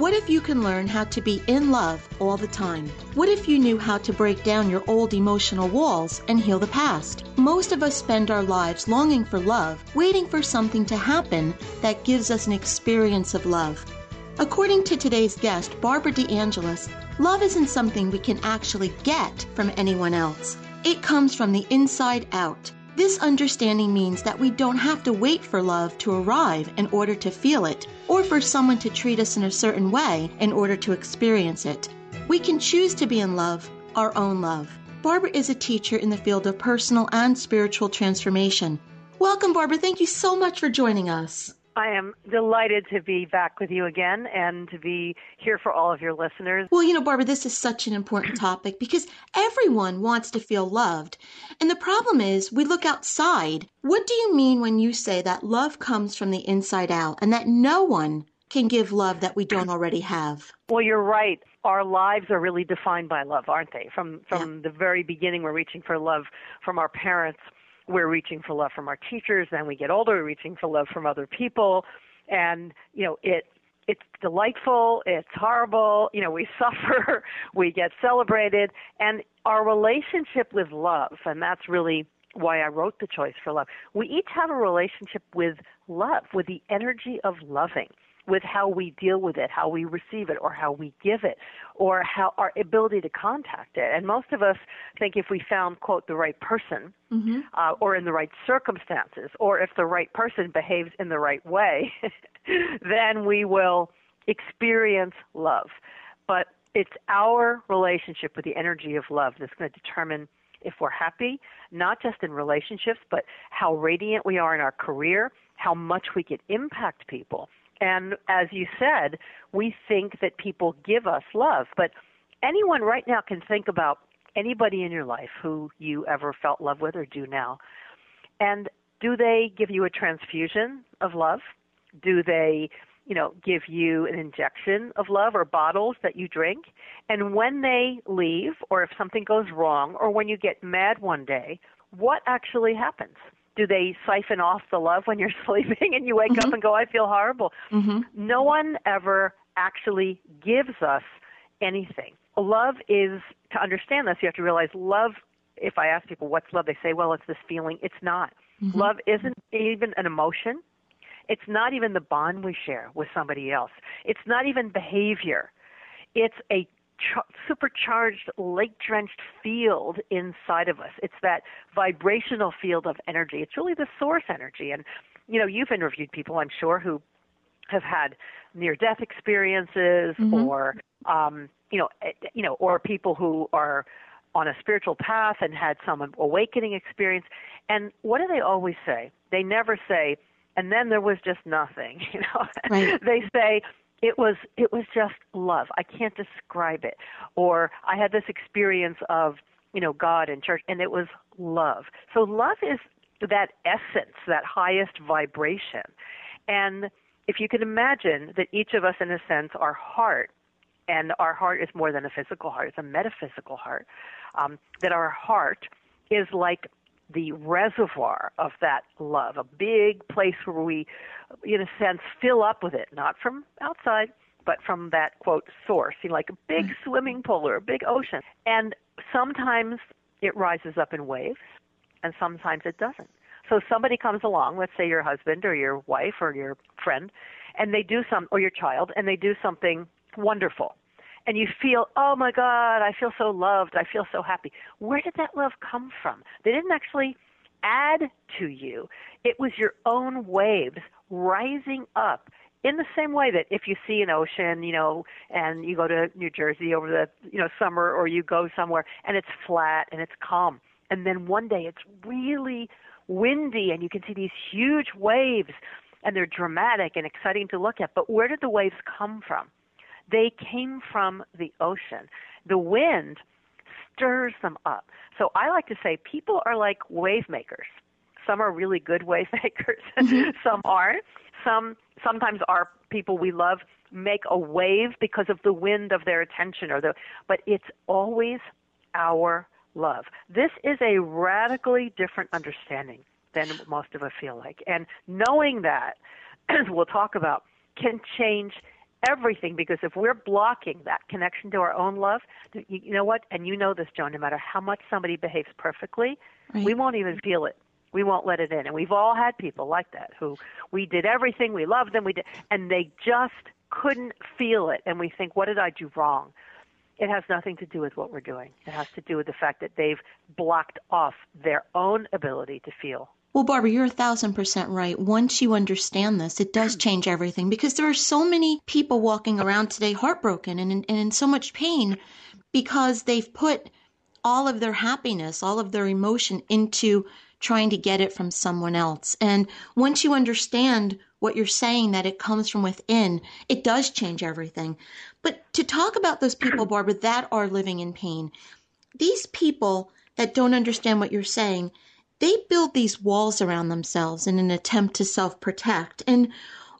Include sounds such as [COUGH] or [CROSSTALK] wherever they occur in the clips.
What if you can learn how to be in love all the time? What if you knew how to break down your old emotional walls and heal the past? Most of us spend our lives longing for love, waiting for something to happen that gives us an experience of love. According to today's guest, Barbara DeAngelis, love isn't something we can actually get from anyone else. It comes from the inside out. This understanding means that we don't have to wait for love to arrive in order to feel it, or for someone to treat us in a certain way in order to experience it. We can choose to be in love, our own love. Barbara is a teacher in the field of personal and spiritual transformation. Welcome, Barbara. Thank you so much for joining us. I am delighted to be back with you again and to be here for all of your listeners. Well, you know, Barbara, this is such an important [CLEARS THROAT] topic because everyone wants to feel loved. And the problem is, we look outside. What do you mean when you say that love comes from the inside out and that no one can give love that we don't already have? Well, you're right. Our lives are really defined by love, aren't they? From from yeah. the very beginning, we're reaching for love from our parents we're reaching for love from our teachers. Then we get older, we're reaching for love from other people, and you know it. It's delightful. It's horrible. You know, we [LAUGHS] suffer. We get celebrated, and our relationship with love, and that's really why I wrote the choice for love. We each have a relationship with love, with the energy of loving with how we deal with it, how we receive it, or how we give it, or how our ability to contact it. And most of us think if we found, quote, the right person, mm-hmm. uh, or in the right circumstances, or if the right person behaves in the right way, [LAUGHS] then we will experience love. But it's our relationship with the energy of love that's going to determine if we're happy, not just in relationships, but how radiant we are in our career, how much we can impact people and as you said, we think that people give us love, but anyone right now can think about anybody in your life who you ever felt love with or do now. And do they give you a transfusion of love? Do they, you know, give you an injection of love or bottles that you drink? And when they leave or if something goes wrong or when you get mad one day, what actually happens? Do they siphon off the love when you're [LAUGHS] sleeping and you wake mm-hmm. up and go, I feel horrible? Mm-hmm. No one ever actually gives us anything. Love is, to understand this, you have to realize love, if I ask people, what's love? They say, well, it's this feeling. It's not. Mm-hmm. Love isn't even an emotion. It's not even the bond we share with somebody else. It's not even behavior. It's a supercharged, lake drenched field inside of us. It's that vibrational field of energy. It's really the source energy. And, you know, you've interviewed people, I'm sure, who have had near death experiences mm-hmm. or, um, you know, eh, you know, or people who are on a spiritual path and had some awakening experience. And what do they always say? They never say, and then there was just nothing, [LAUGHS] you know. Right. they say, it was it was just love. I can't describe it. Or i had this experience of you know god and church and it was love. So love is that essence that highest vibration. And if you can imagine that each of us, in a sense, our heart, and our heart is more than a physical heart, it's a metaphysical heart, um, that our heart is like the reservoir of that love, a big place where we, in a sense, fill up with it, not from outside, but from that quote source, you know, like a big mm. swimming pool or a big ocean. And sometimes it rises up in waves, and sometimes it doesn't. So somebody comes along, let's say your husband or your wife or your friend, and they do some, or your child, and they do something wonderful. And you feel, oh my God, I feel so loved. I feel so happy. Where did that love come from? They didn't actually add to you. It was your own waves rising up in the same way that if you see an ocean, you know, and you go to New Jersey over the, you know, summer or you go somewhere and it's flat and it's calm. And then one day it's really windy and you can see these huge waves and they're dramatic and exciting to look at. But where did the waves come from? They came from the ocean. The wind stirs them up. So I like to say people are like wave makers. Some are really good [LAUGHS] wave makers, mm-hmm. some aren't. Some sometimes our people we love make a wave because of the wind of their attention or the but it's always our love. This is a radically different understanding than most of us feel like. And knowing that, as [CLEARS THROAT] we'll talk about, can change everything because if we're blocking that connection to our own love, you know what? And you know this, Joan, no matter how much somebody behaves perfectly, right. we won't even feel it. We won't let it in. And we've all had people like that who we did everything, we loved them, we did, and they just couldn't feel it. And we think, what did I do wrong? It has nothing to do with what we're doing. It has to do with the fact that they've blocked off their own ability to feel. Well, Barbara, you're a thousand percent right. Once you understand this, it does [CLEARS THROAT] change everything because there are so many people walking around today heartbroken and in, and in so much pain because they've put all of their happiness, all of their emotion into trying to get it from someone else. And once you understand what you're saying, that it comes from within, it does change everything. But to talk about those people, Barbara, that are living in pain, these people that don't understand what you're saying, they build these walls around themselves in an attempt to self protect. And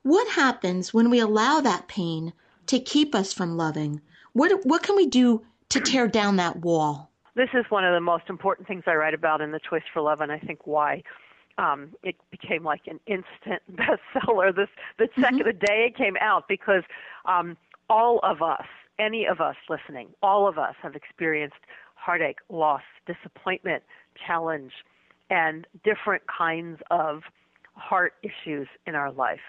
what happens when we allow that pain to keep us from loving? What, what can we do to tear down that wall? this is one of the most important things I write about in the Choice for Love, and I think why um, it became like an instant [LAUGHS] bestseller this the mm-hmm. second the day it came out because um, all of us, any of us listening, all of us have experienced heartache, loss, disappointment, challenge, and different kinds of heart issues in our life.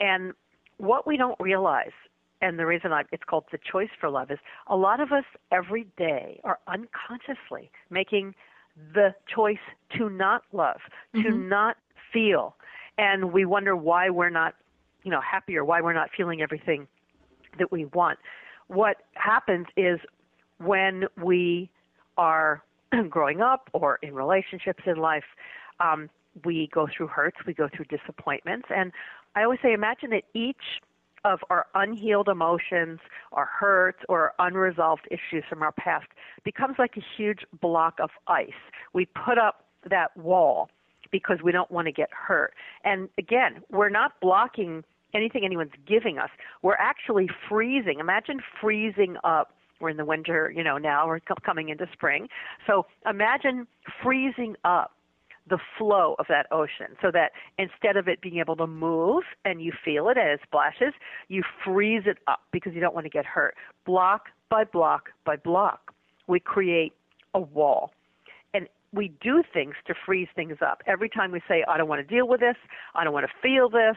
And what we don't realize and the reason I, it's called the choice for love is a lot of us every day are unconsciously making the choice to not love, mm-hmm. to not feel, and we wonder why we're not, you know, happy or why we're not feeling everything that we want. What happens is when we are [CLEARS THROAT] growing up or in relationships in life, um, we go through hurts, we go through disappointments, and I always say, imagine that each of our unhealed emotions, our hurts, or unresolved issues from our past becomes like a huge block of ice. We put up that wall because we don't want to get hurt. And again, we're not blocking anything anyone's giving us. We're actually freezing. Imagine freezing up. We're in the winter, you know, now we're coming into spring. So imagine freezing up the flow of that ocean so that instead of it being able to move and you feel it as it splashes, you freeze it up because you don't want to get hurt. Block by block by block, we create a wall. And we do things to freeze things up. Every time we say, I don't want to deal with this, I don't want to feel this,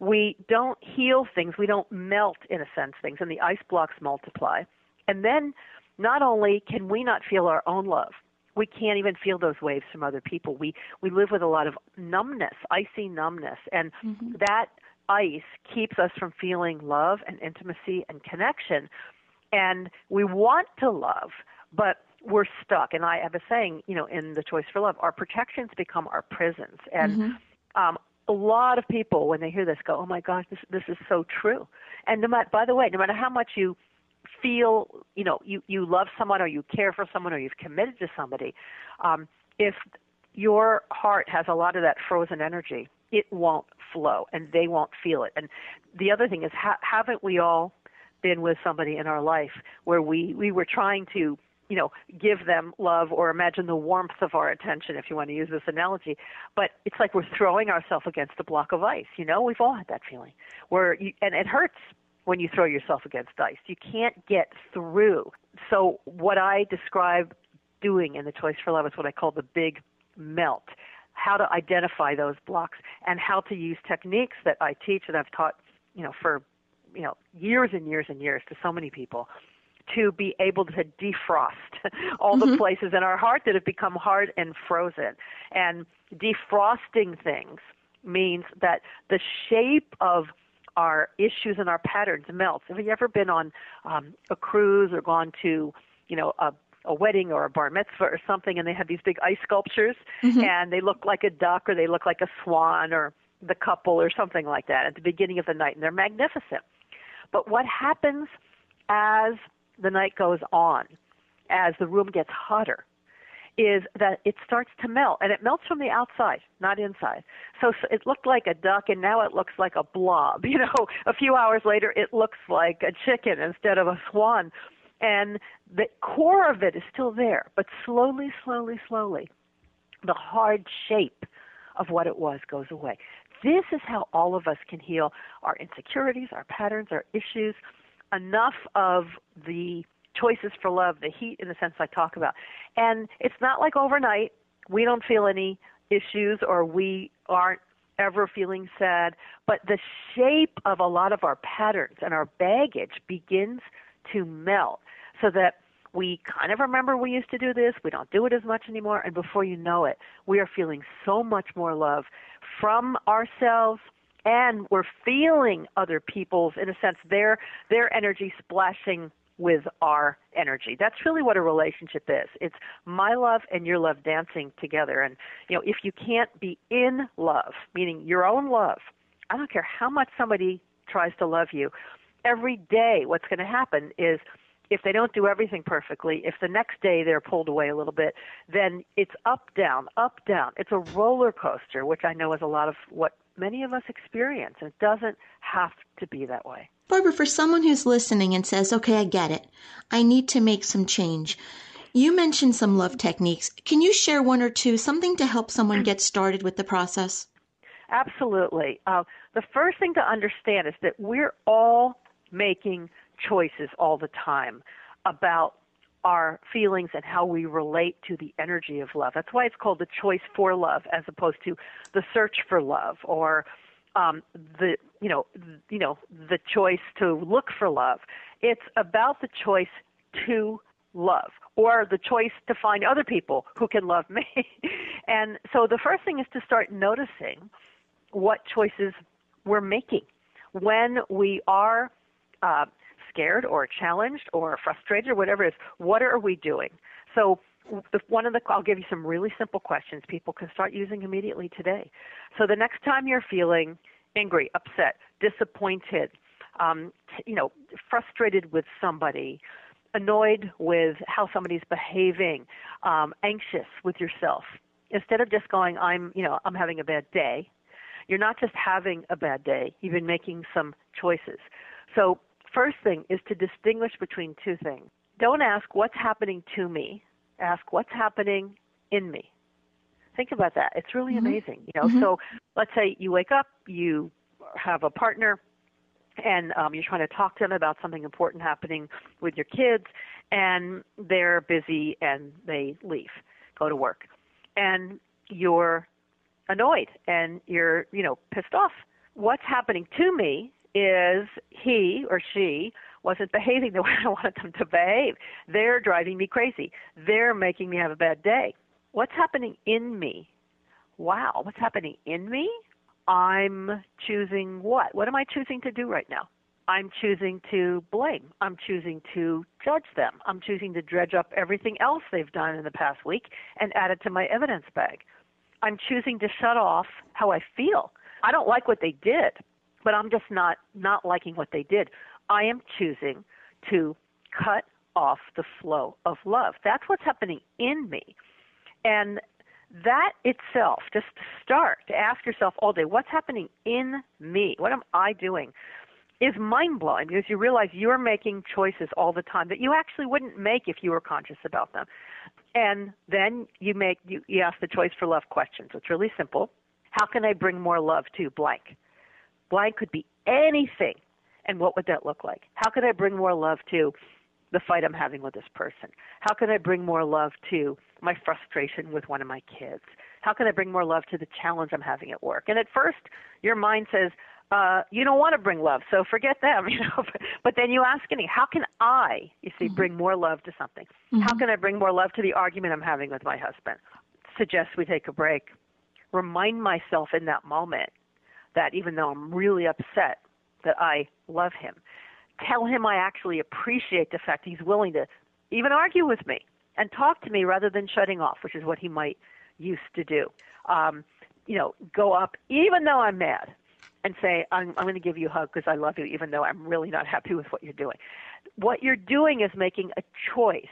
we don't heal things, we don't melt, in a sense, things, and the ice blocks multiply. And then not only can we not feel our own love, we can't even feel those waves from other people. We we live with a lot of numbness, icy numbness, and mm-hmm. that ice keeps us from feeling love and intimacy and connection. And we want to love, but we're stuck. And I have a saying, you know, in the choice for love, our protections become our prisons. And mm-hmm. um, a lot of people, when they hear this, go, "Oh my gosh, this this is so true." And no matter, by the way, no matter how much you feel you know you you love someone or you care for someone or you've committed to somebody um if your heart has a lot of that frozen energy it won't flow and they won't feel it. And the other thing is, ha- haven't we all been with somebody in our life where we we were trying to you know give them love or imagine the warmth of our attention if you want to use this analogy but it's like we're throwing ourselves against a block of ice you know we've all had that feeling where you, and it hurts when you throw yourself against ice you can't get through so what i describe doing in the choice for love is what i call the big melt how to identify those blocks and how to use techniques that i teach and i've taught you know for you know years and years and years to so many people to be able to defrost [LAUGHS] all mm-hmm. the places in our heart that have become hard and frozen. And defrosting things means that the shape of our issues and our patterns melts. Have you ever been on um, a cruise or gone to, you know, a a wedding or a bar mitzvah or something and they have these big ice sculptures mm-hmm. and they look like a duck or they look like a swan or the couple or something like that at the beginning of the night and they're magnificent. But what happens as the night goes on, as the room gets hotter, is that it starts to melt, and it melts from the outside, not inside. So, so it looked like a duck, and now it looks like a blob. [LAUGHS] You know, a few hours later, it looks like a chicken instead of a swan, and the core of it is still there, but slowly, slowly, slowly, the hard shape of what it was goes away. This is how all of us can heal our insecurities, our patterns, our issues. Enough of the choices for love, the heat in the sense I talk about. And it's not like overnight we don't feel any issues or we aren't ever feeling sad, but the shape of a lot of our patterns and our baggage begins to melt so that we kind of remember we used to do this, we don't do it as much anymore, and before you know it, we are feeling so much more love from ourselves and we're feeling other people's in a sense their their energy splashing with our energy. That's really what a relationship is. It's my love and your love dancing together. And you know, if you can't be in love, meaning your own love, I don't care how much somebody tries to love you, every day what's going to happen is if they don't do everything perfectly, if the next day they're pulled away a little bit, then it's up, down, up, down. It's a roller coaster, which I know is a lot of what many of us experience. It doesn't have to be that way. Barbara, for someone who's listening and says, okay, I get it, I need to make some change. You mentioned some love techniques. Can you share one or two, something to help someone get started with the process? Absolutely. Uh, the first thing to understand is that we're all making choices all the time about our feelings and how we relate to the energy of love. That's why it's called the choice for love as opposed to the search for love or um, the you know you know the choice to look for love. It's about the choice to love or the choice to find other people who can love me. [LAUGHS] and so the first thing is to start noticing what choices we're making when we are uh, scared or challenged or frustrated or whatever it is, what are we doing? So one of the I'll give you some really simple questions people can start using immediately today. So the next time you're feeling angry, upset, disappointed, um, you know, frustrated with somebody, annoyed with how somebody's behaving, um, anxious with yourself, instead of just going, I'm, you know, I'm having a bad day. You're not just having a bad day. You've been making some choices. So first thing is to distinguish between two things. Don't ask what's happening to me. Ask what's happening in me. Think about that. It's really mm-hmm. amazing. You know, mm-hmm. so let's say you wake up, you have a partner, and um, you're trying to talk to them about something important happening with your kids, and they're busy and they leave, go to work, and you're annoyed and you're you know pissed off. What's happening to me is he or she wasn't behaving the [LAUGHS] way I wanted them to behave. They're driving me crazy. They're making me have a bad day. What's happening in me? Wow, what's happening in me? I'm choosing what? What am I choosing to do right now? I'm choosing to blame. I'm choosing to judge them. I'm choosing to dredge up everything else they've done in the past week and add it to my evidence bag. I'm choosing to shut off how I feel. I don't like what they did, but I'm just not not liking what they did. I am choosing to cut off the flow of love. That's what's happening in me. And that itself, just to start to ask yourself all day, what's happening in me? What am I doing? Is mind blowing because you realize you're making choices all the time that you actually wouldn't make if you were conscious about them. And then you make you, you ask the choice for love questions. It's really simple. How can I bring more love to blank? Blank could be anything. And what would that look like? How can I bring more love to the fight I'm having with this person? How can I bring more love to my frustration with one of my kids? How can I bring more love to the challenge I'm having at work? And at first, your mind says, uh, you don't want to bring love, so forget them, [LAUGHS] you know. but then you ask any, how can I, you see, mm-hmm. bring more love to something? Mm-hmm. How can I bring more love to the argument I'm having with my husband? Suggest we take a break. Remind myself in that moment that even though I'm really upset, that I love him tell him I actually appreciate the fact he's willing to even argue with me and talk to me rather than shutting off, which is what he might used to do. Um, you know, go up even though I'm mad and say, I'm, I'm going to give you a hug because I love you, even though I'm really not happy with what you're doing. What you're doing is making a choice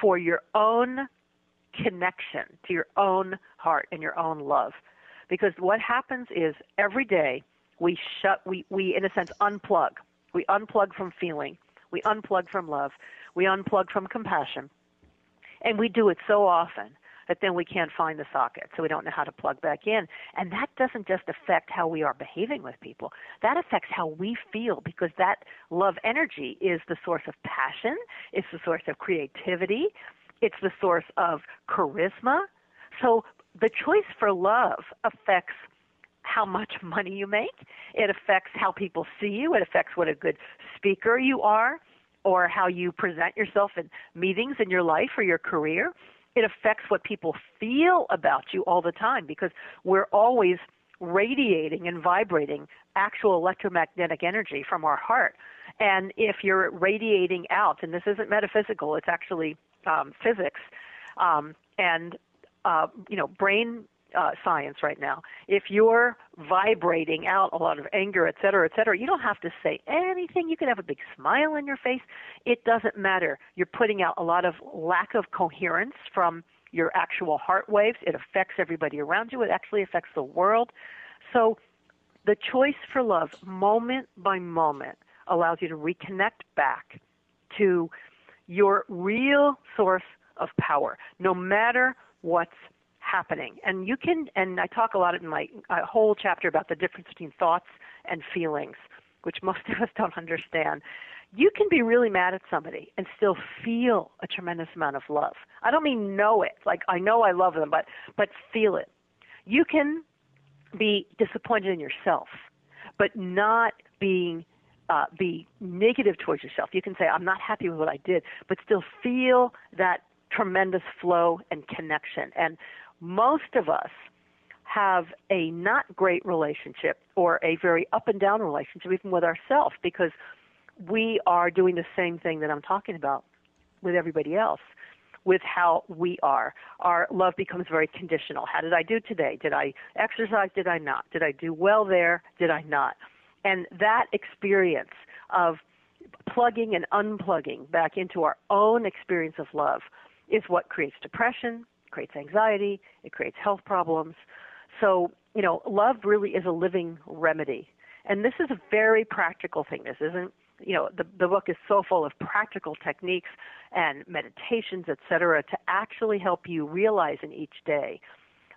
for your own connection to your own heart and your own love. Because what happens is every day we shut, we, we in a sense unplug we unplug from feeling. We unplug from love. We unplug from compassion. And we do it so often that then we can't find the socket, so we don't know how to plug back in. And that doesn't just affect how we are behaving with people, that affects how we feel because that love energy is the source of passion, it's the source of creativity, it's the source of charisma. So the choice for love affects how much money you make. It affects how people see you. It affects what a good speaker you are or how you present yourself in meetings in your life or your career. It affects what people feel about you all the time because we're always radiating and vibrating actual electromagnetic energy from our heart. And if you're radiating out, and this isn't metaphysical, it's actually um, physics um, and uh, you know brain uh, science right now. If you're vibrating out a lot of anger, et cetera, et cetera, you don't have to say anything. You can have a big smile on your face. It doesn't matter. You're putting out a lot of lack of coherence from your actual heart waves. It affects everybody around you. It actually affects the world. So the choice for love, moment by moment, allows you to reconnect back to your real source of power, no matter what's happening. And you can, and I talk a lot in my whole chapter about the difference between thoughts and feelings, which most of us don't understand. You can be really mad at somebody and still feel a tremendous amount of love. I don't mean know it, like I know I love them, but but feel it. You can be disappointed in yourself, but not being uh, be negative towards yourself. You can say, I'm not happy with what I did, but still feel that tremendous flow and connection. And most of us have a not great relationship or a very up and down relationship even with ourselves because we are doing the same thing that I'm talking about with everybody else with how we are. Our love becomes very conditional. How did I do today? Did I exercise? Did I not? Did I do well there? Did I not? And that experience of plugging and unplugging back into our own experience of love is what creates depression, creates anxiety, it creates health problems. So, you know, love really is a living remedy. And this is a very practical thing. This isn't, you know, the, the book is so full of practical techniques and meditations, et cetera, to actually help you realize in each day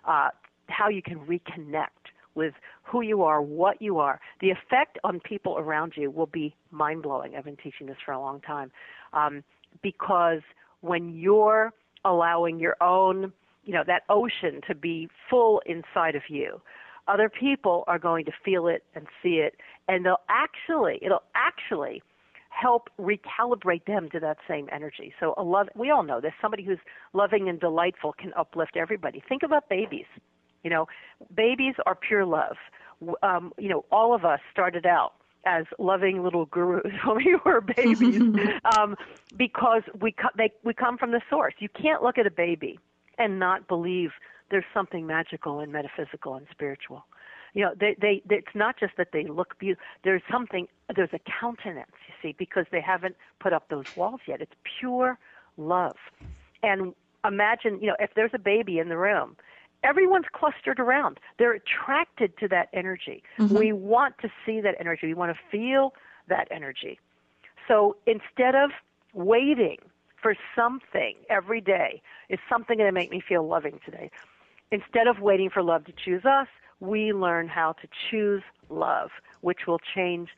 uh, how you can reconnect with who you are, what you are. The effect on people around you will be mind blowing. I've been teaching this for a long time. Um, because when you're allowing your own, you know, that ocean to be full inside of you. Other people are going to feel it and see it, and they'll actually, it'll actually help recalibrate them to that same energy. So a love, we all know this. Somebody who's loving and delightful can uplift everybody. Think about babies. You know, babies are pure love. Um, you know, all of us started out as loving little gurus [LAUGHS] when we were babies, [LAUGHS] um, because we co- they we come from the source. You can't look at a baby and not believe there's something magical and metaphysical and spiritual. You know, they they it's not just that they look beautiful. There's something. There's a countenance, you see, because they haven't put up those walls yet. It's pure love, and imagine, you know, if there's a baby in the room everyone's clustered around. They're attracted to that energy. Mm-hmm. We want to see that energy. We want to feel that energy. So instead of waiting for something every day, is something going to make me feel loving today? Instead of waiting for love to choose us, we learn how to choose love, which will change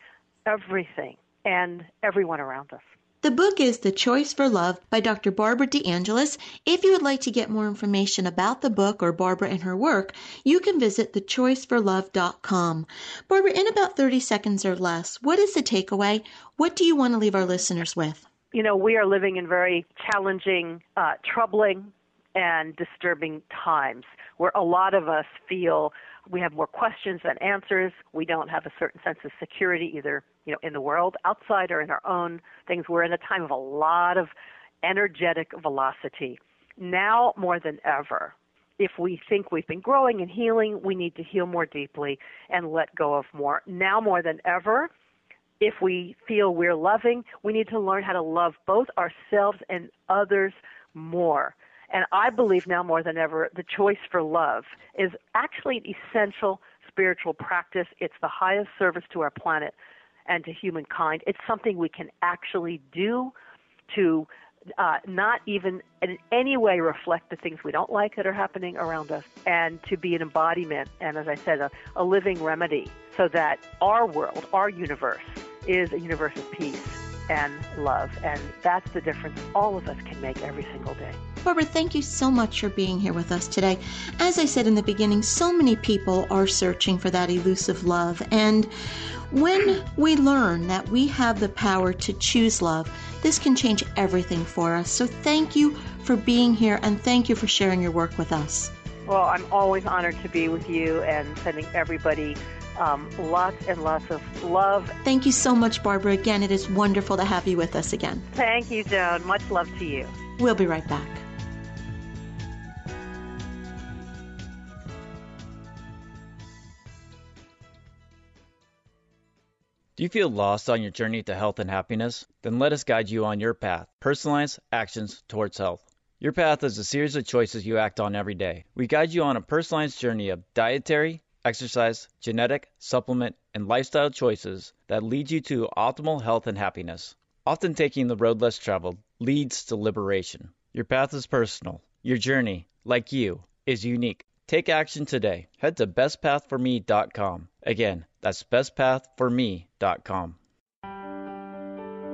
everything and everyone around us. The book is The Choice for Love by Dr. Barbara DeAngelis. If you would like to get more information about the book or Barbara and her work, you can visit thechoiceforlove.com. Barbara, in about 30 seconds or less, what is the takeaway? What do you want to leave our listeners with? You know, we are living in very challenging, uh, troubling, and disturbing times where a lot of us feel we have more questions than answers. We don't have a certain sense of security either, you know, in the world outside or in our own things. We're in a time of a lot of energetic velocity. Now more than ever, if we think we've been growing and healing, we need to heal more deeply and let go of more. Now more than ever, if we feel we're loving, we need to learn how to love both ourselves and others more. And I believe now more than ever, the choice for love is actually an essential spiritual practice. It's the highest service to our planet and to humankind. It's something we can actually do to uh, not even in any way reflect the things we don't like that are happening around us, and to be an embodiment and, as I said, a, a living remedy so that our world, our universe, is a universe of peace and love. And that's the difference all of us can make every single day. Barbara, thank you so much for being here with us today. As I said in the beginning, so many people are searching for that elusive love. And when we learn that we have the power to choose love, this can change everything for us. So thank you for being here and thank you for sharing your work with us. Well, I'm always honored to be with you and sending everybody um, lots and lots of love. Thank you so much, Barbara. Again, it is wonderful to have you with us again. Thank you, Joan. Much love to you. We'll be right back. Do you feel lost on your journey to health and happiness? Then let us guide you on your path. Personalized actions towards health. Your path is a series of choices you act on every day. We guide you on a personalized journey of dietary, exercise, genetic, supplement, and lifestyle choices that lead you to optimal health and happiness. Often taking the road less traveled leads to liberation. Your path is personal. Your journey, like you, is unique. Take action today. Head to bestpathforme.com. Again, that's bestpathforme.com.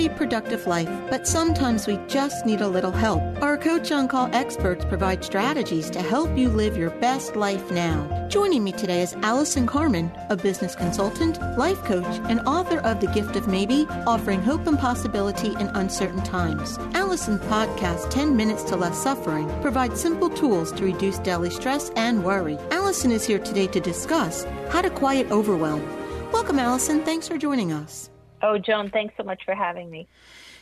Happy, productive life, but sometimes we just need a little help. Our Coach on Call experts provide strategies to help you live your best life now. Joining me today is Allison Carmen, a business consultant, life coach, and author of The Gift of Maybe, offering hope and possibility in uncertain times. Allison's podcast, 10 Minutes to Less Suffering, provides simple tools to reduce daily stress and worry. Allison is here today to discuss how to quiet overwhelm. Welcome, Allison. Thanks for joining us. Oh, Joan, thanks so much for having me.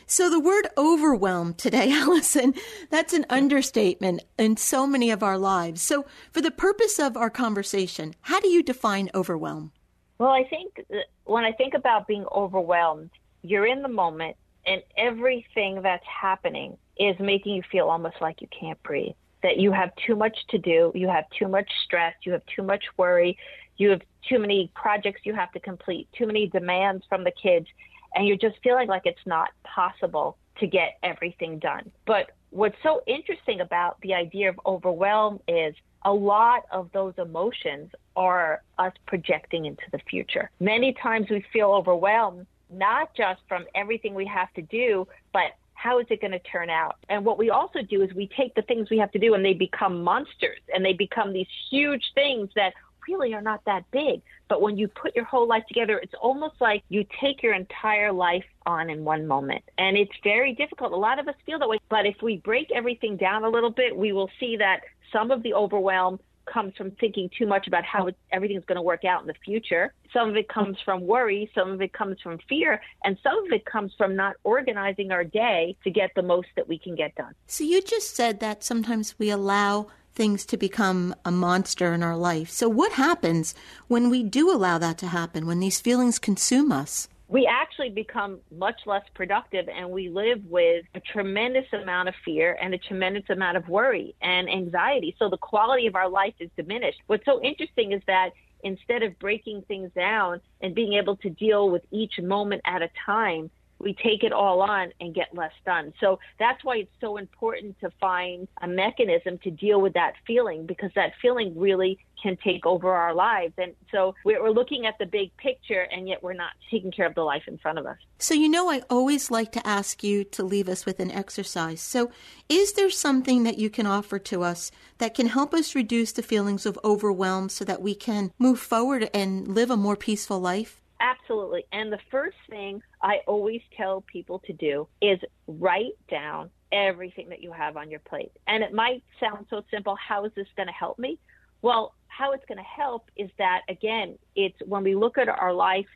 So, the word overwhelm today, [LAUGHS] Allison, that's an understatement in so many of our lives. So, for the purpose of our conversation, how do you define overwhelm? Well, I think when I think about being overwhelmed, you're in the moment and everything that's happening is making you feel almost like you can't breathe. That you have too much to do, you have too much stress, you have too much worry, you have too many projects you have to complete, too many demands from the kids, and you're just feeling like it's not possible to get everything done. But what's so interesting about the idea of overwhelm is a lot of those emotions are us projecting into the future. Many times we feel overwhelmed, not just from everything we have to do, but how is it going to turn out? And what we also do is we take the things we have to do and they become monsters and they become these huge things that really are not that big. But when you put your whole life together, it's almost like you take your entire life on in one moment. And it's very difficult. A lot of us feel that way. But if we break everything down a little bit, we will see that some of the overwhelm comes from thinking too much about how everything's going to work out in the future. Some of it comes from worry, some of it comes from fear, and some of it comes from not organizing our day to get the most that we can get done. So you just said that sometimes we allow things to become a monster in our life. So what happens when we do allow that to happen, when these feelings consume us? we actually become much less productive and we live with a tremendous amount of fear and a tremendous amount of worry and anxiety. So the quality of our life is diminished. What's so interesting is that instead of breaking things down and being able to deal with each moment at a time, we take it all on and get less done. So that's why it's so important to find a mechanism to deal with that feeling because that feeling really can take over our lives. And so we're looking at the big picture and yet we're not taking care of the life in front of us. So, you know, I always like to ask you to leave us with an exercise. So, is there something that you can offer to us that can help us reduce the feelings of overwhelm so that we can move forward and live a more peaceful life? Absolutely. And the first thing I always tell people to do is write down everything that you have on your plate. And it might sound so simple. How is this going to help me? Well, how it's going to help is that, again, it's when we look at our life,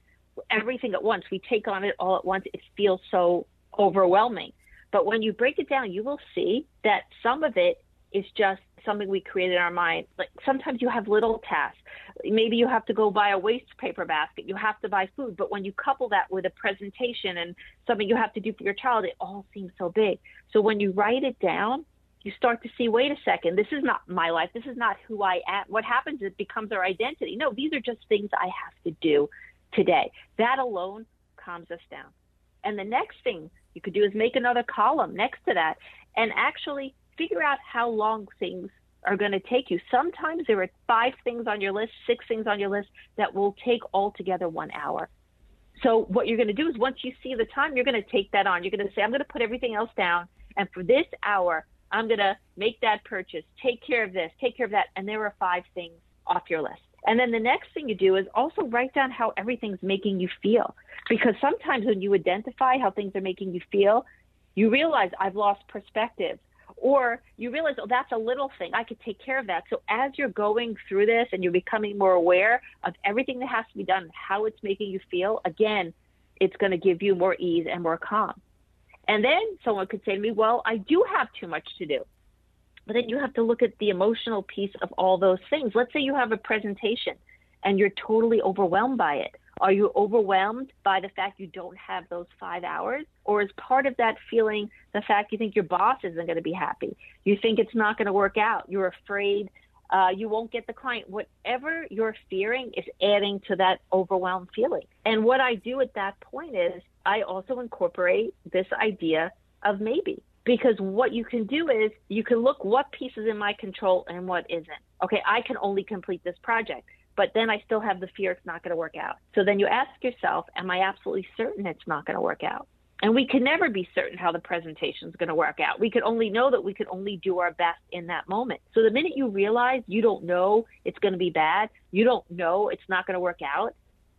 everything at once, we take on it all at once, it feels so overwhelming. But when you break it down, you will see that some of it is just something we create in our mind. Like sometimes you have little tasks. Maybe you have to go buy a waste paper basket. You have to buy food. But when you couple that with a presentation and something you have to do for your child, it all seems so big. So when you write it down, you start to see, wait a second, this is not my life. This is not who I am. What happens it becomes our identity. No, these are just things I have to do today. That alone calms us down. And the next thing you could do is make another column next to that and actually figure out how long things are going to take you. Sometimes there are five things on your list, six things on your list that will take altogether one hour. So what you're going to do is once you see the time, you're going to take that on. You're going to say, I'm going to put everything else down. And for this hour, I'm going to make that purchase, take care of this, take care of that. And there are five things off your list. And then the next thing you do is also write down how everything's making you feel. Because sometimes when you identify how things are making you feel, you realize I've lost perspective or you realize, oh, that's a little thing. I could take care of that. So as you're going through this and you're becoming more aware of everything that has to be done, how it's making you feel, again, it's going to give you more ease and more calm. And then someone could say to me, well, I do have too much to do. But then you have to look at the emotional piece of all those things. Let's say you have a presentation and you're totally overwhelmed by it. Are you overwhelmed by the fact you don't have those five hours? Or is part of that feeling the fact you think your boss isn't going to be happy? You think it's not going to work out. You're afraid uh, you won't get the client. Whatever you're fearing is adding to that overwhelmed feeling. And what I do at that point is I also incorporate this idea of maybe. Because what you can do is you can look what piece is in my control and what isn't. Okay, I can only complete this project but then I still have the fear it's not going to work out. So then you ask yourself, am I absolutely certain it's not going to work out? And we can never be certain how the presentation is going to work out. We can only know that we can only do our best in that moment. So the minute you realize you don't know it's going to be bad, you don't know it's not going to work out,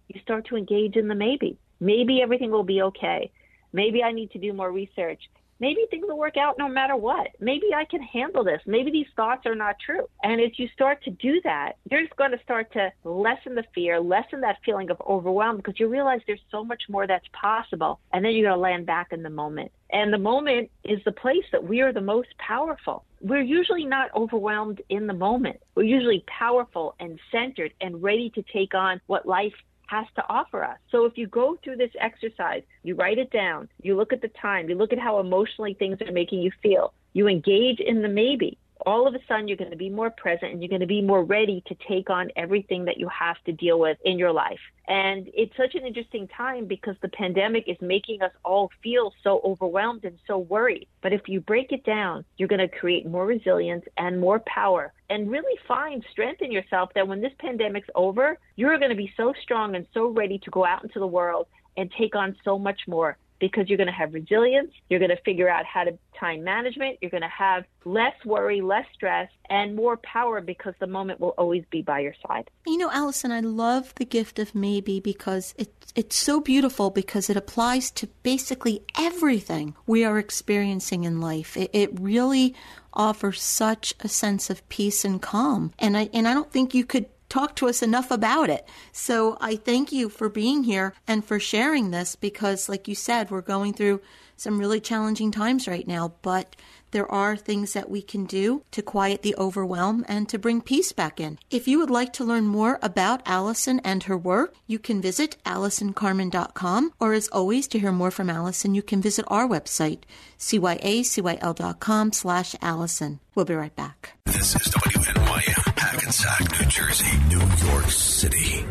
you start to engage in the maybe. Maybe everything will be okay. Maybe I need to do more research maybe things will work out no matter what. Maybe I can handle this. Maybe these thoughts are not true. And as you start to do that, you're just going to start to lessen the fear, lessen that feeling of overwhelm because you realize there's so much more that's possible. And then you're going to land back in the moment. And the moment is the place that we are the most powerful. We're usually not overwhelmed in the moment. We're usually powerful and centered and ready to take on what life has to offer us. So if you go through this exercise, you write it down, you look at the time, you look at how emotionally things are making you feel, you engage in the maybe, all of a sudden you're going to be more present and you're going to be more ready to take on everything that you have to deal with in your life. And it's such an interesting time because the pandemic is making us all feel so overwhelmed and so worried. But if you break it down, you're going to create more resilience and more power and really find strength in yourself that when this pandemic's over, you're going to be so strong and so ready to go out into the world and take on so much more because you're going to have resilience. You're going to figure out how to time management. You're going to have less worry, less stress, and more power because the moment will always be by your side. You know, Allison, I love the gift of maybe because it, it's so beautiful because it applies to basically everything we are experiencing in life. It, it really offers such a sense of peace and calm. And I, and I don't think you could talk to us enough about it. So I thank you for being here and for sharing this because, like you said, we're going through some really challenging times right now, but there are things that we can do to quiet the overwhelm and to bring peace back in. If you would like to learn more about Allison and her work, you can visit AllisonCarmen.com, or as always, to hear more from Allison, you can visit our website, cyacyl.com slash Allison. We'll be right back. This is WNYM, Hackensack, New Jersey, New York City.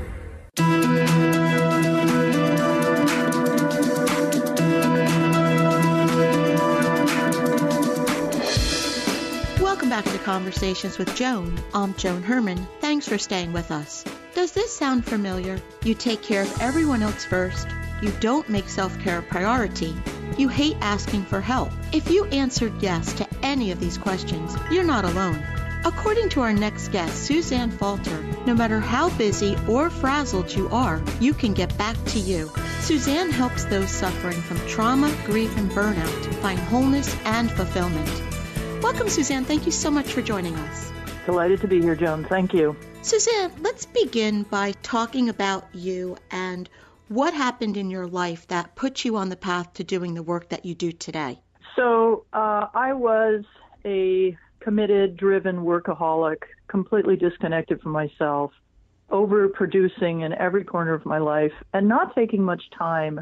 Back to Conversations with Joan. I'm Joan Herman. Thanks for staying with us. Does this sound familiar? You take care of everyone else first. You don't make self care a priority. You hate asking for help. If you answered yes to any of these questions, you're not alone. According to our next guest, Suzanne Falter, no matter how busy or frazzled you are, you can get back to you. Suzanne helps those suffering from trauma, grief, and burnout find wholeness and fulfillment. Welcome, Suzanne. Thank you so much for joining us. Delighted to be here, Joan. Thank you. Suzanne, let's begin by talking about you and what happened in your life that put you on the path to doing the work that you do today. So, uh, I was a committed, driven workaholic, completely disconnected from myself, overproducing in every corner of my life, and not taking much time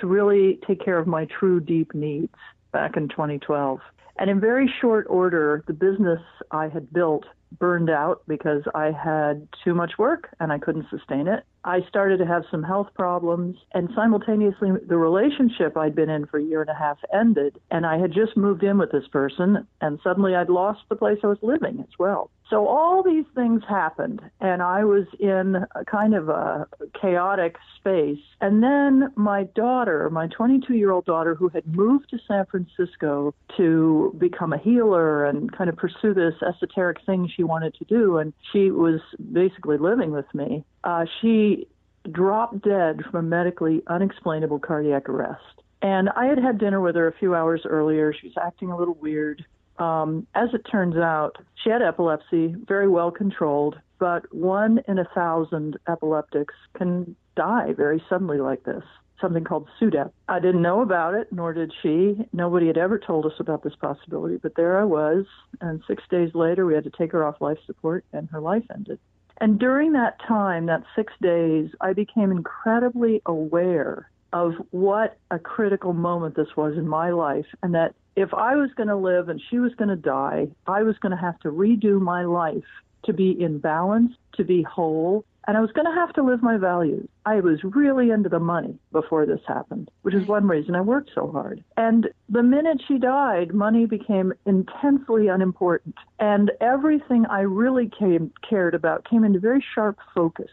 to really take care of my true deep needs back in 2012. And in very short order, the business I had built burned out because I had too much work and I couldn't sustain it. I started to have some health problems, and simultaneously, the relationship I'd been in for a year and a half ended. And I had just moved in with this person, and suddenly I'd lost the place I was living as well. So all these things happened, and I was in a kind of a chaotic space. And then my daughter, my 22 year old daughter, who had moved to San Francisco to become a healer and kind of pursue this esoteric thing she wanted to do, and she was basically living with me, uh, she dropped dead from a medically unexplainable cardiac arrest. And I had had dinner with her a few hours earlier. She was acting a little weird. Um, as it turns out, she had epilepsy, very well controlled, but one in a thousand epileptics can die very suddenly like this. Something called SUDEP. I didn't know about it, nor did she. Nobody had ever told us about this possibility, but there I was. And six days later, we had to take her off life support, and her life ended. And during that time, that six days, I became incredibly aware of what a critical moment this was in my life, and that if I was going to live and she was going to die, I was going to have to redo my life to be in balance, to be whole, and I was going to have to live my values. I was really into the money before this happened, which is one reason I worked so hard. And the minute she died, money became intensely unimportant. And everything I really came, cared about came into very sharp focus.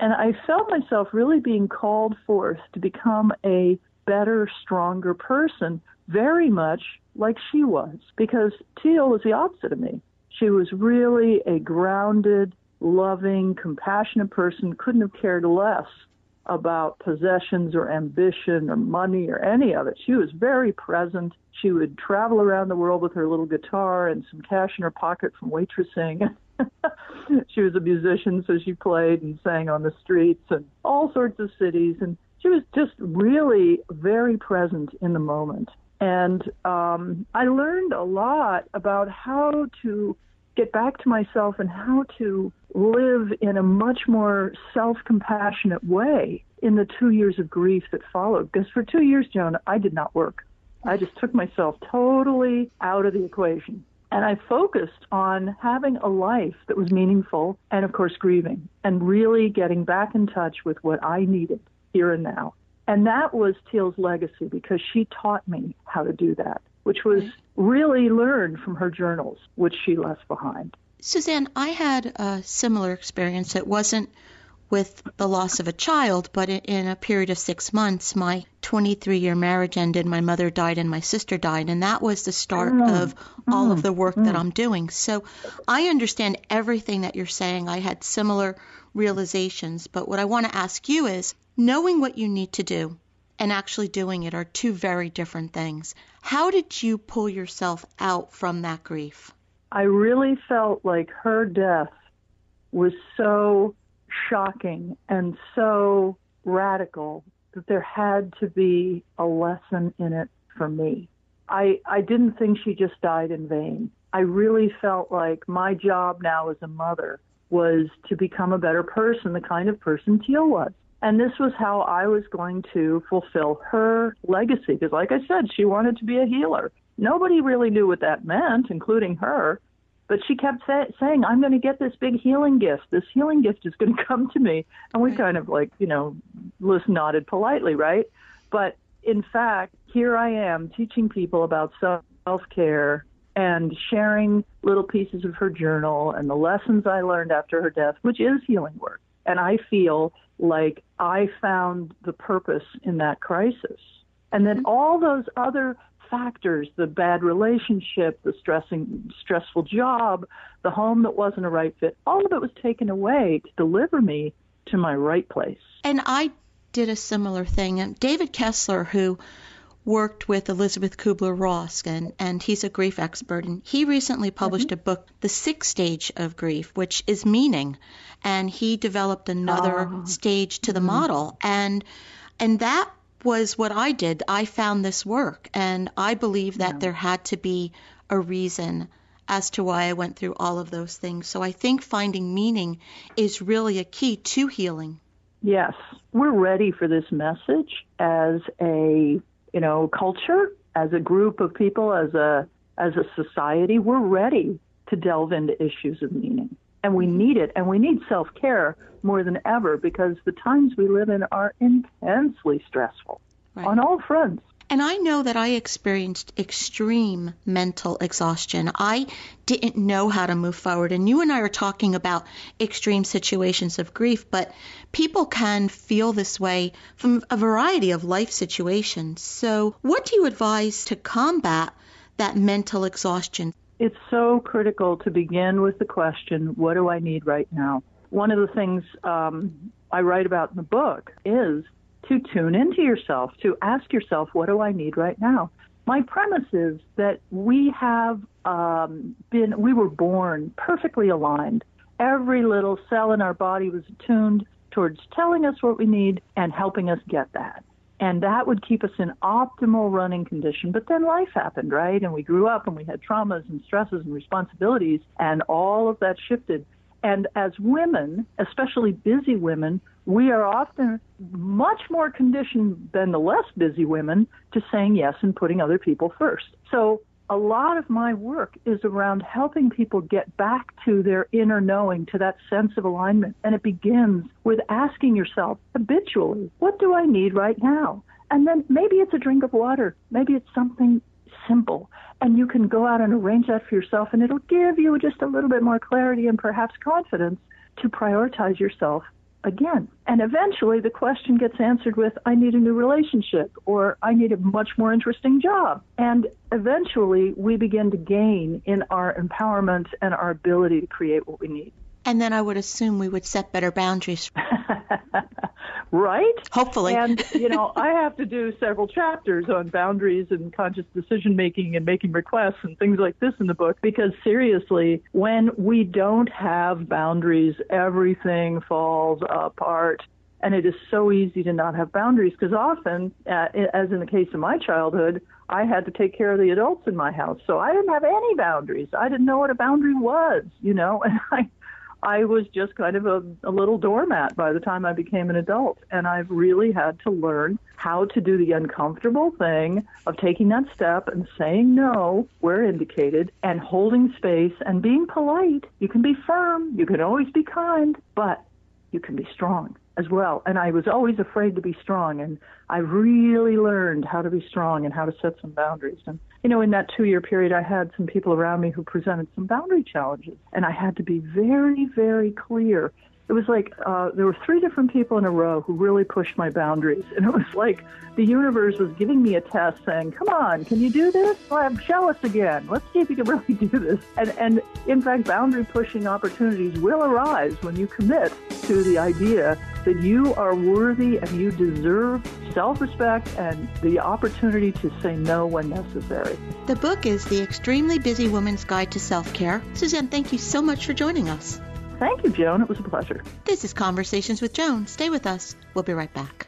And I felt myself really being called forth to become a better, stronger person, very much like she was, because Teal was the opposite of me. She was really a grounded, loving, compassionate person, couldn't have cared less about possessions or ambition or money or any of it. She was very present. She would travel around the world with her little guitar and some cash in her pocket from waitressing. [LAUGHS] she was a musician, so she played and sang on the streets and all sorts of cities. And she was just really very present in the moment. And um, I learned a lot about how to get back to myself and how to live in a much more self compassionate way in the two years of grief that followed. Because for two years, Joan, I did not work. I just took myself totally out of the equation. And I focused on having a life that was meaningful and, of course, grieving and really getting back in touch with what I needed here and now. And that was Teal's legacy because she taught me how to do that, which was really learned from her journals, which she left behind. Suzanne, I had a similar experience. It wasn't with the loss of a child, but in a period of six months, my 23 year marriage ended, my mother died, and my sister died. And that was the start mm. of all mm. of the work mm. that I'm doing. So I understand everything that you're saying. I had similar realizations. But what I want to ask you is knowing what you need to do and actually doing it are two very different things. How did you pull yourself out from that grief? I really felt like her death was so shocking and so radical that there had to be a lesson in it for me. I I didn't think she just died in vain. I really felt like my job now as a mother was to become a better person, the kind of person Teal was. And this was how I was going to fulfill her legacy. Because, like I said, she wanted to be a healer. Nobody really knew what that meant, including her. But she kept say, saying, I'm going to get this big healing gift. This healing gift is going [LAUGHS] to come to me. And we right. kind of like, you know, just nodded politely, right? But in fact, here I am teaching people about self care and sharing little pieces of her journal and the lessons I learned after her death, which is healing work. And I feel like I found the purpose in that crisis. And then mm-hmm. all those other factors the bad relationship, the stressing, stressful job, the home that wasn't a right fit all of it was taken away to deliver me to my right place. And I did a similar thing. And David Kessler, who worked with Elisabeth Kübler-Ross, and, and he's a grief expert. And he recently published mm-hmm. a book, The Sixth Stage of Grief, which is meaning. And he developed another oh. stage to the mm-hmm. model. And and that was what I did. I found this work, and I believe that yeah. there had to be a reason as to why I went through all of those things. So I think finding meaning is really a key to healing. Yes, we're ready for this message as a you know, culture, as a group of people, as a as a society, we're ready to delve into issues of meaning. And we need it, and we need self care more than ever because the times we live in are intensely stressful right. on all fronts. And I know that I experienced extreme mental exhaustion. I didn't know how to move forward. And you and I are talking about extreme situations of grief, but people can feel this way from a variety of life situations. So, what do you advise to combat that mental exhaustion? It's so critical to begin with the question what do I need right now? One of the things um, I write about in the book is to tune into yourself, to ask yourself, what do I need right now? My premise is that we have um, been, we were born perfectly aligned. Every little cell in our body was attuned towards telling us what we need and helping us get that. And that would keep us in optimal running condition. But then life happened, right? And we grew up and we had traumas and stresses and responsibilities, and all of that shifted. And as women, especially busy women, we are often much more conditioned than the less busy women to saying yes and putting other people first. So a lot of my work is around helping people get back to their inner knowing, to that sense of alignment. And it begins with asking yourself habitually, what do I need right now? And then maybe it's a drink of water. Maybe it's something simple. And you can go out and arrange that for yourself, and it'll give you just a little bit more clarity and perhaps confidence to prioritize yourself again. And eventually the question gets answered with, I need a new relationship or I need a much more interesting job. And eventually we begin to gain in our empowerment and our ability to create what we need. And then I would assume we would set better boundaries. [LAUGHS] right? Hopefully. And, [LAUGHS] you know, I have to do several chapters on boundaries and conscious decision making and making requests and things like this in the book because seriously, when we don't have boundaries, everything falls apart. And it is so easy to not have boundaries because often, uh, as in the case of my childhood, I had to take care of the adults in my house. So I didn't have any boundaries. I didn't know what a boundary was, you know, [LAUGHS] and I I was just kind of a, a little doormat by the time I became an adult. And I've really had to learn how to do the uncomfortable thing of taking that step and saying no where indicated and holding space and being polite. You can be firm, you can always be kind, but you can be strong as well. And I was always afraid to be strong, and I really learned how to be strong and how to set some boundaries. And you know, in that two-year period, I had some people around me who presented some boundary challenges, and I had to be very, very clear it was like uh, there were three different people in a row who really pushed my boundaries, and it was like the universe was giving me a test, saying, "Come on, can you do this? Well, show us again. Let's see if you can [LAUGHS] really do this." And and in fact, boundary pushing opportunities will arise when you commit to the idea that you are worthy and you deserve self-respect and the opportunity to say no when necessary. The book is The Extremely Busy Woman's Guide to Self-Care. Suzanne, thank you so much for joining us. Thank you, Joan. It was a pleasure. This is Conversations with Joan. Stay with us. We'll be right back.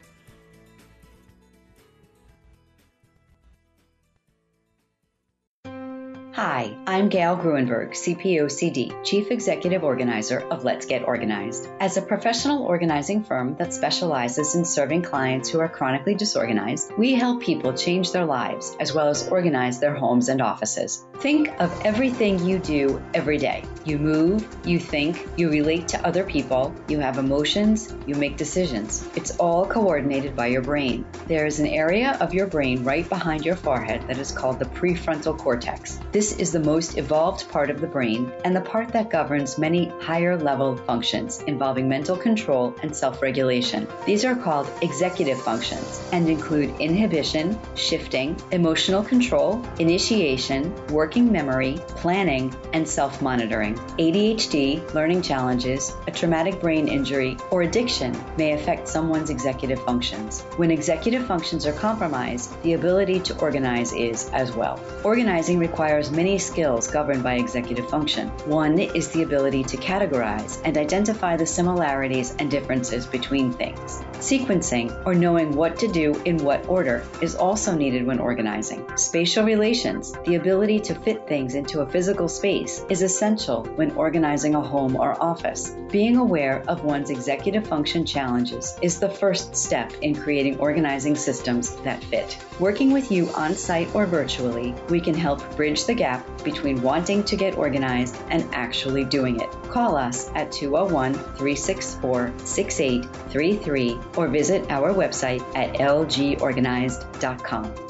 Hi, I'm Gail Gruenberg, CPOCD, Chief Executive Organizer of Let's Get Organized. As a professional organizing firm that specializes in serving clients who are chronically disorganized, we help people change their lives as well as organize their homes and offices. Think of everything you do every day. You move, you think, you relate to other people, you have emotions, you make decisions. It's all coordinated by your brain. There is an area of your brain right behind your forehead that is called the prefrontal cortex. This is the most evolved part of the brain and the part that governs many higher level functions involving mental control and self regulation. These are called executive functions and include inhibition, shifting, emotional control, initiation, working memory, planning, and self monitoring. ADHD, learning challenges, a traumatic brain injury, or addiction may affect someone's executive functions. When executive functions are compromised, the ability to organize is as well. Organizing requires many skills governed by executive function. One is the ability to categorize and identify the similarities and differences between things. Sequencing, or knowing what to do in what order, is also needed when organizing. Spatial relations, the ability to fit things into a physical space, is essential when organizing a home or office. Being aware of one's executive function challenges is the first step in creating organizing systems that fit. Working with you on site or virtually, we can help bridge the gap between wanting to get organized and actually doing it. Call us at 201 364 6833 or visit our website at lgorganized.com.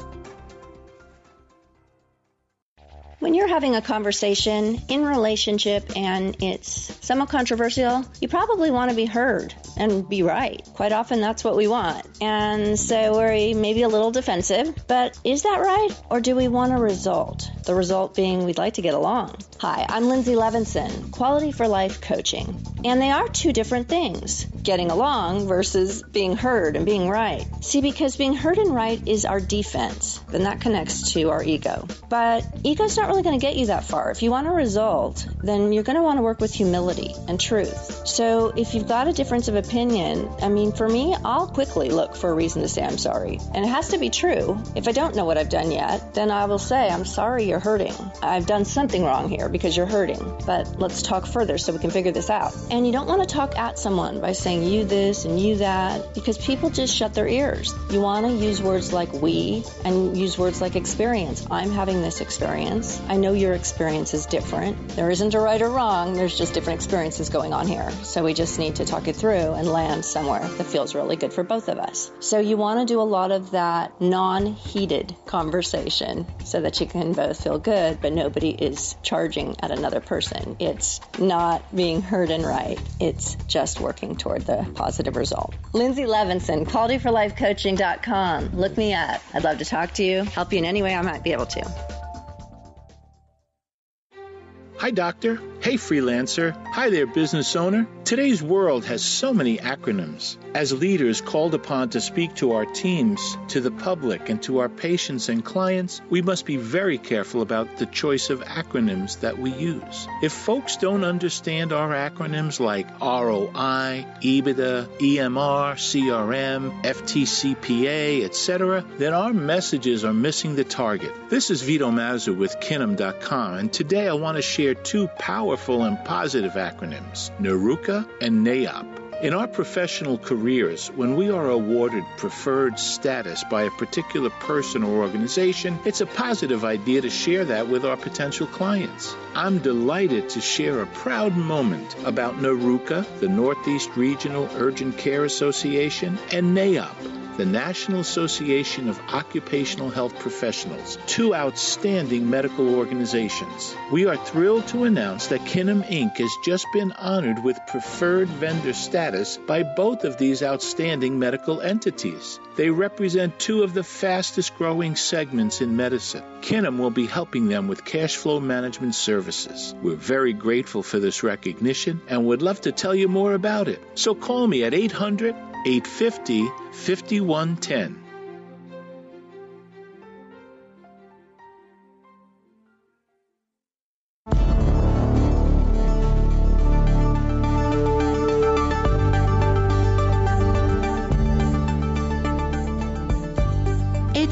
When you're having a conversation in relationship and it's somewhat controversial, you probably want to be heard and be right. Quite often that's what we want. And so we're maybe a little defensive, but is that right? Or do we want a result? The result being we'd like to get along. Hi, I'm Lindsay Levinson, Quality for Life Coaching. And they are two different things getting along versus being heard and being right. See, because being heard and right is our defense, then that connects to our ego. But ego's not really going to get you that far. If you want a result, then you're going to want to work with humility and truth. So if you've got a difference of opinion, I mean, for me, I'll quickly look for a reason to say I'm sorry. And it has to be true. If I don't know what I've done yet, then I will say, I'm sorry you're hurting. I've done something wrong here because you're hurting. But let's talk further so we can figure this out. And you don't want to talk at someone by saying you this and you that because people just shut their ears. You want to use words like we and use words like experience. I'm having this experience. I know your experience is different. There isn't a right or wrong, there's just different experiences going on here. So we just need to talk it through and land somewhere that feels really good for both of us. So you want to do a lot of that non heated conversation so that you can both feel good, but nobody is charging at another person. It's not being heard and right, it's just working toward the positive result. Lindsay Levinson, qualityforlifecoaching.com. Look me up. I'd love to talk to you, help you in any way I might be able to. Hi, doctor. Hey, freelancer. Hi there, business owner. Today's world has so many acronyms. As leaders called upon to speak to our teams, to the public, and to our patients and clients, we must be very careful about the choice of acronyms that we use. If folks don't understand our acronyms like ROI, EBITDA, EMR, CRM, FTCPA, etc., then our messages are missing the target. This is Vito Mazur with Kinnam.com, and today I want to share two powerful and positive acronyms, NARUCA and NAIOP. In our professional careers, when we are awarded preferred status by a particular person or organization, it's a positive idea to share that with our potential clients. I'm delighted to share a proud moment about NARUCA, the Northeast Regional Urgent Care Association, and NAOP the National Association of Occupational Health Professionals, two outstanding medical organizations. We are thrilled to announce that Kinnam Inc. has just been honored with preferred vendor status by both of these outstanding medical entities. They represent two of the fastest growing segments in medicine. Kinnam will be helping them with cash flow management services. We're very grateful for this recognition and would love to tell you more about it. So call me at 800 850 5110.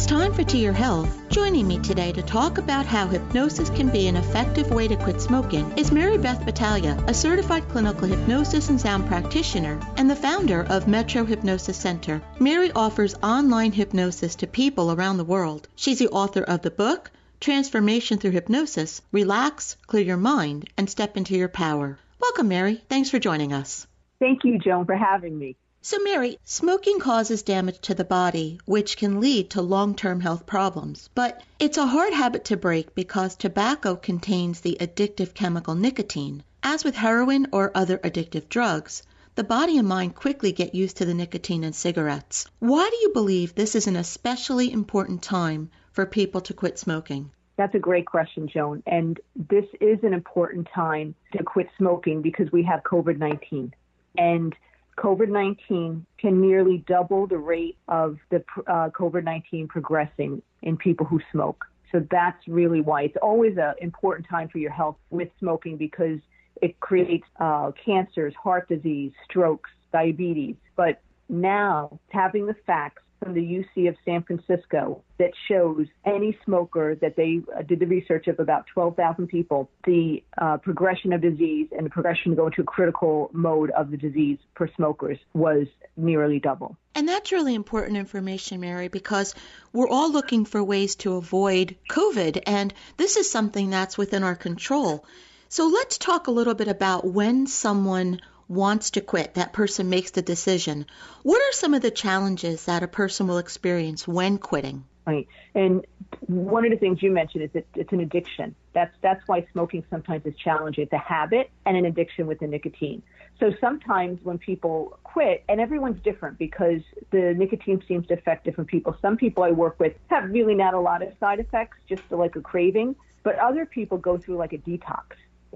It's time for To Your Health. Joining me today to talk about how hypnosis can be an effective way to quit smoking is Mary Beth Battaglia, a certified clinical hypnosis and sound practitioner and the founder of Metro Hypnosis Center. Mary offers online hypnosis to people around the world. She's the author of the book, Transformation Through Hypnosis Relax, Clear Your Mind, and Step into Your Power. Welcome, Mary. Thanks for joining us. Thank you, Joan, for having me. So, Mary, smoking causes damage to the body, which can lead to long term health problems. But it's a hard habit to break because tobacco contains the addictive chemical nicotine. As with heroin or other addictive drugs, the body and mind quickly get used to the nicotine in cigarettes. Why do you believe this is an especially important time for people to quit smoking? That's a great question, Joan. And this is an important time to quit smoking because we have COVID 19. And COVID 19 can nearly double the rate of the uh, COVID 19 progressing in people who smoke. So that's really why it's always an important time for your health with smoking because it creates uh, cancers, heart disease, strokes, diabetes. But now, having the facts from the UC of San Francisco that shows any smoker that they uh, did the research of about 12,000 people, the uh, progression of disease and the progression to go into a critical mode of the disease for smokers was nearly double. And that's really important information, Mary, because we're all looking for ways to avoid COVID, and this is something that's within our control. So let's talk a little bit about when someone wants to quit, that person makes the decision. What are some of the challenges that a person will experience when quitting? Right. And one of the things you mentioned is that it's an addiction. That's that's why smoking sometimes is challenging. It's a habit and an addiction with the nicotine. So sometimes when people quit, and everyone's different because the nicotine seems to affect different people. Some people I work with have really not a lot of side effects, just like a craving, but other people go through like a detox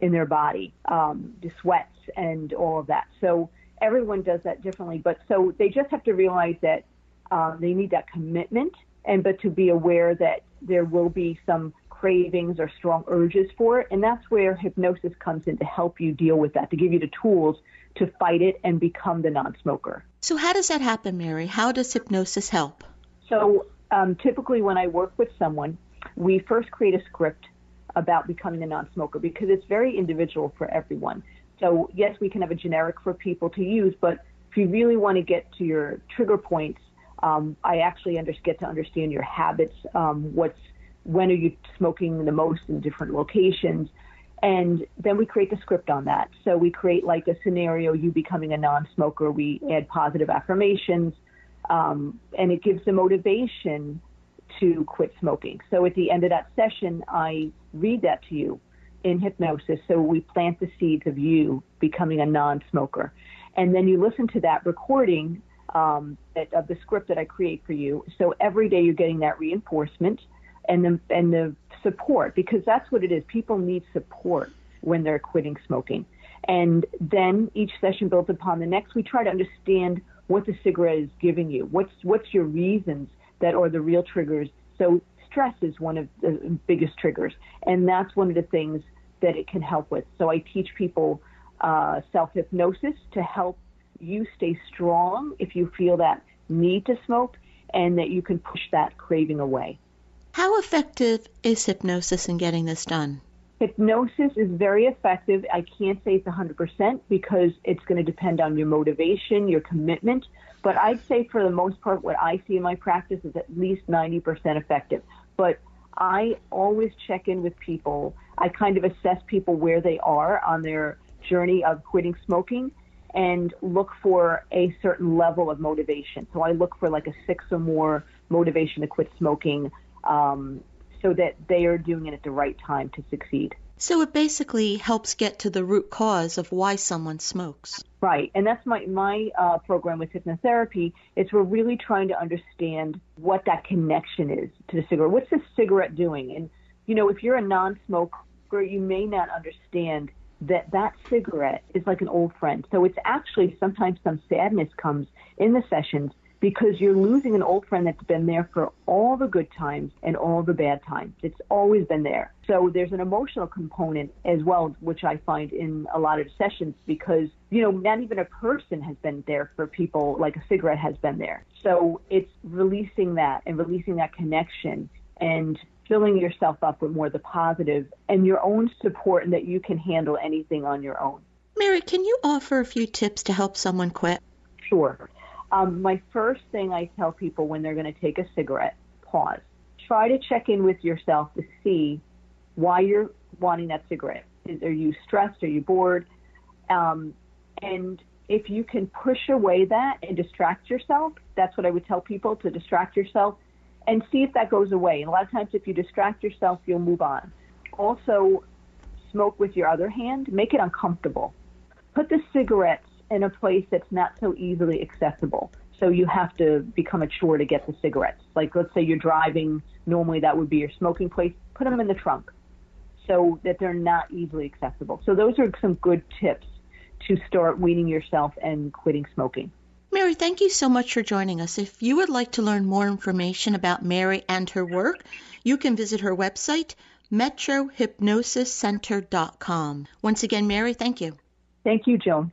in their body, um, the sweats and all of that. So everyone does that differently. But so they just have to realize that um, they need that commitment, and but to be aware that there will be some cravings or strong urges for it, and that's where hypnosis comes in to help you deal with that, to give you the tools to fight it and become the non-smoker. So how does that happen, Mary? How does hypnosis help? So um, typically, when I work with someone, we first create a script about becoming a non-smoker because it's very individual for everyone. So yes, we can have a generic for people to use, but if you really want to get to your trigger points, um, I actually under, get to understand your habits. Um, what's when are you smoking the most in different locations, and then we create the script on that. So we create like a scenario, you becoming a non-smoker. We add positive affirmations, um, and it gives the motivation to quit smoking. So at the end of that session, I read that to you in hypnosis. So we plant the seeds of you becoming a non smoker. And then you listen to that recording um, of the script that I create for you. So every day you're getting that reinforcement and the, and the support because that's what it is. People need support when they're quitting smoking. And then each session builds upon the next. We try to understand what the cigarette is giving you. What's what's your reasons that are the real triggers. So stress is one of the biggest triggers, and that's one of the things that it can help with. So I teach people uh, self hypnosis to help you stay strong if you feel that need to smoke, and that you can push that craving away. How effective is hypnosis in getting this done? Hypnosis is very effective. I can't say it's 100% because it's going to depend on your motivation, your commitment. But I'd say for the most part, what I see in my practice is at least 90% effective. But I always check in with people. I kind of assess people where they are on their journey of quitting smoking and look for a certain level of motivation. So I look for like a six or more motivation to quit smoking. Um, so that they are doing it at the right time to succeed. So it basically helps get to the root cause of why someone smokes. Right, and that's my my uh, program with hypnotherapy. Is we're really trying to understand what that connection is to the cigarette. What's the cigarette doing? And you know, if you're a non-smoker, you may not understand that that cigarette is like an old friend. So it's actually sometimes some sadness comes in the sessions because you're losing an old friend that's been there for all the good times and all the bad times. It's always been there. So there's an emotional component as well, which I find in a lot of sessions because, you know, not even a person has been there for people like a cigarette has been there. So it's releasing that and releasing that connection and filling yourself up with more of the positive and your own support and that you can handle anything on your own. Mary, can you offer a few tips to help someone quit? Sure. Um, my first thing I tell people when they're going to take a cigarette, pause. Try to check in with yourself to see why you're wanting that cigarette. Is, are you stressed? Are you bored? Um, and if you can push away that and distract yourself, that's what I would tell people to distract yourself and see if that goes away. And a lot of times, if you distract yourself, you'll move on. Also, smoke with your other hand, make it uncomfortable. Put the cigarettes in a place that's not so easily accessible. So you have to become a chore to get the cigarettes. Like let's say you're driving, normally that would be your smoking place. Put them in the trunk so that they're not easily accessible. So those are some good tips to start weaning yourself and quitting smoking. Mary, thank you so much for joining us. If you would like to learn more information about Mary and her work, you can visit her website, metrohypnosiscenter.com. Once again, Mary, thank you. Thank you, Joan.